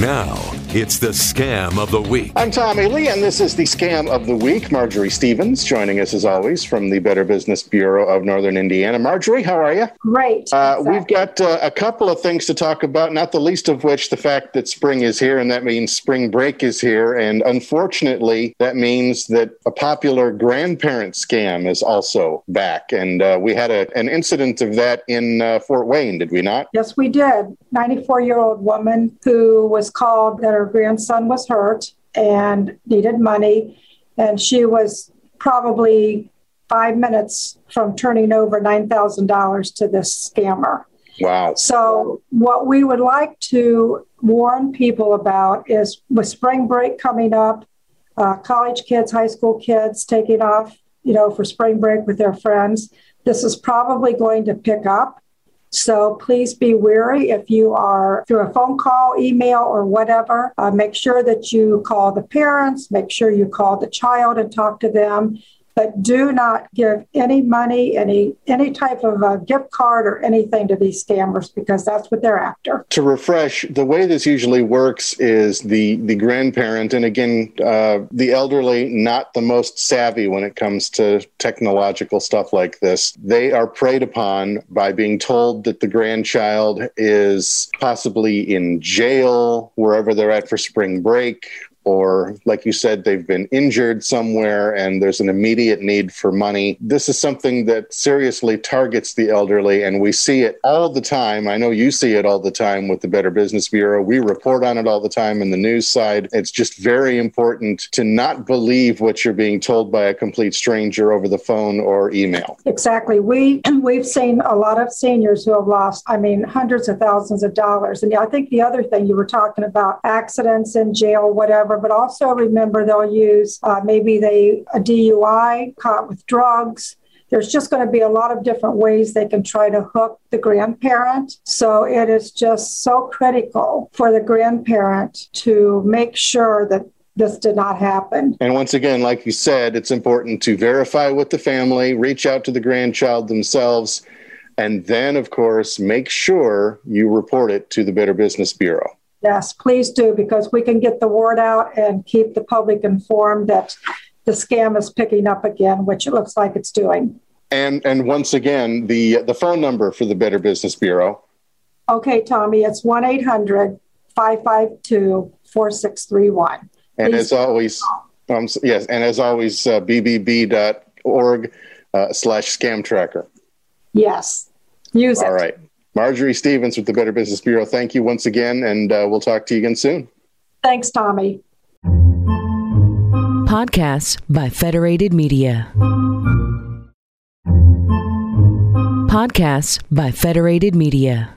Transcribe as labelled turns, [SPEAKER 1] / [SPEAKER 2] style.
[SPEAKER 1] Now, it's the scam of the week.
[SPEAKER 2] I'm Tommy Lee, and this is the scam of the week. Marjorie Stevens joining us as always from the Better Business Bureau of Northern Indiana. Marjorie, how are you?
[SPEAKER 3] Great.
[SPEAKER 2] Uh,
[SPEAKER 3] Exactly.
[SPEAKER 2] We've got uh, a couple of things to talk about, not the least of which the fact that spring is here, and that means spring break is here. And unfortunately, that means that a popular grandparent scam is also back. And uh, we had a, an incident of that in uh, Fort Wayne, did we not?
[SPEAKER 3] Yes, we did. 94 year old woman who was called that her grandson was hurt and needed money. And she was probably five minutes from turning over $9,000 to this scammer.
[SPEAKER 2] Wow.
[SPEAKER 3] So, what we would like to warn people about is with spring break coming up, uh, college kids, high school kids taking off, you know, for spring break with their friends, this is probably going to pick up. So please be wary if you are through a phone call, email, or whatever. Uh, make sure that you call the parents, make sure you call the child and talk to them. But do not give any money, any any type of a gift card or anything to these scammers because that's what they're after.
[SPEAKER 2] to refresh, the way this usually works is the the grandparent, and again, uh, the elderly, not the most savvy when it comes to technological stuff like this. They are preyed upon by being told that the grandchild is possibly in jail wherever they're at for spring break. Or, like you said, they've been injured somewhere and there's an immediate need for money. This is something that seriously targets the elderly, and we see it all the time. I know you see it all the time with the Better Business Bureau. We report on it all the time in the news side. It's just very important to not believe what you're being told by a complete stranger over the phone or email.
[SPEAKER 3] Exactly. We we've seen a lot of seniors who have lost, I mean, hundreds of thousands of dollars. And I think the other thing you were talking about accidents in jail, whatever. But also remember they'll use uh, maybe they a DUI caught with drugs. There's just going to be a lot of different ways they can try to hook the grandparent. So it is just so critical for the grandparent to make sure that this did not happen.
[SPEAKER 2] And once again, like you said, it's important to verify with the family, reach out to the grandchild themselves, and then, of course, make sure you report it to the Better Business Bureau.
[SPEAKER 3] Yes, please do, because we can get the word out and keep the public informed that the scam is picking up again, which it looks like it's doing.
[SPEAKER 2] And and once again, the the phone number for the Better Business Bureau.
[SPEAKER 3] Okay, Tommy, it's 1 800 552 4631.
[SPEAKER 2] And as always, um, yes, and as always, uh, bbb.org uh, slash scam tracker.
[SPEAKER 3] Yes, use it.
[SPEAKER 2] All right. Marjorie Stevens with the Better Business Bureau, thank you once again, and uh, we'll talk to you again soon.
[SPEAKER 3] Thanks, Tommy.
[SPEAKER 4] Podcasts by Federated Media. Podcasts by Federated Media.